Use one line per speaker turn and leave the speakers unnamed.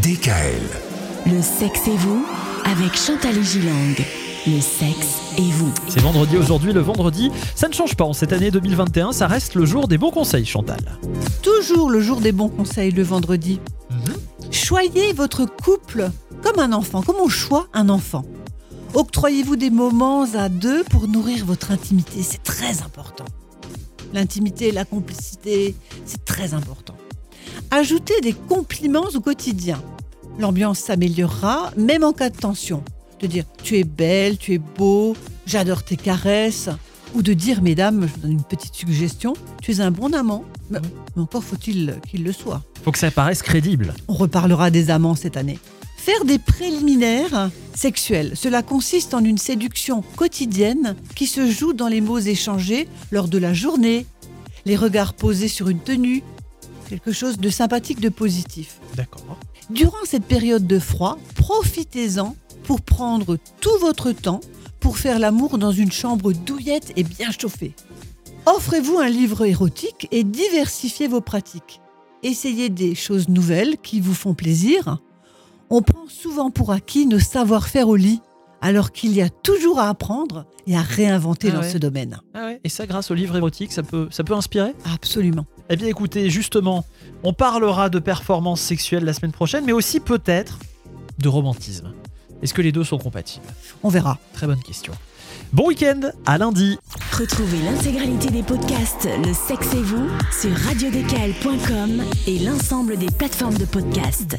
DKL.
Le sexe et vous avec Chantal et Gilang. Le sexe et vous.
C'est vendredi aujourd'hui, le vendredi, ça ne change pas en cette année 2021, ça reste le jour des bons conseils, Chantal.
Toujours le jour des bons conseils le vendredi. Choyez votre couple comme un enfant, comme on choisit un enfant. Octroyez-vous des moments à deux pour nourrir votre intimité, c'est très important. L'intimité, la complicité, c'est très important. Ajoutez des compliments au quotidien. L'ambiance s'améliorera, même en cas de tension. De dire tu es belle, tu es beau, j'adore tes caresses. Ou de dire, mesdames, je vous donne une petite suggestion, tu es un bon amant. Mais, mais encore faut-il qu'il le soit.
Faut que ça paraisse crédible.
On reparlera des amants cette année. Faire des préliminaires sexuels, cela consiste en une séduction quotidienne qui se joue dans les mots échangés lors de la journée, les regards posés sur une tenue, quelque chose de sympathique, de positif.
D'accord.
Durant cette période de froid, profitez-en pour prendre tout votre temps pour faire l'amour dans une chambre douillette et bien chauffée. Offrez-vous un livre érotique et diversifiez vos pratiques. Essayez des choses nouvelles qui vous font plaisir. On prend souvent pour acquis nos savoir-faire au lit, alors qu'il y a toujours à apprendre et à réinventer
Ah
dans
ouais.
ce domaine.
Ah ouais, et ça grâce au livre érotique, ça peut, ça peut inspirer?
Absolument.
Eh bien écoutez, justement, on parlera de performance sexuelle la semaine prochaine, mais aussi peut-être de romantisme. Est-ce que les deux sont compatibles?
On verra.
Très bonne question. Bon week-end, à lundi
Retrouvez l'intégralité des podcasts Le sexe et vous sur radiodécal.com et l'ensemble des plateformes de podcasts.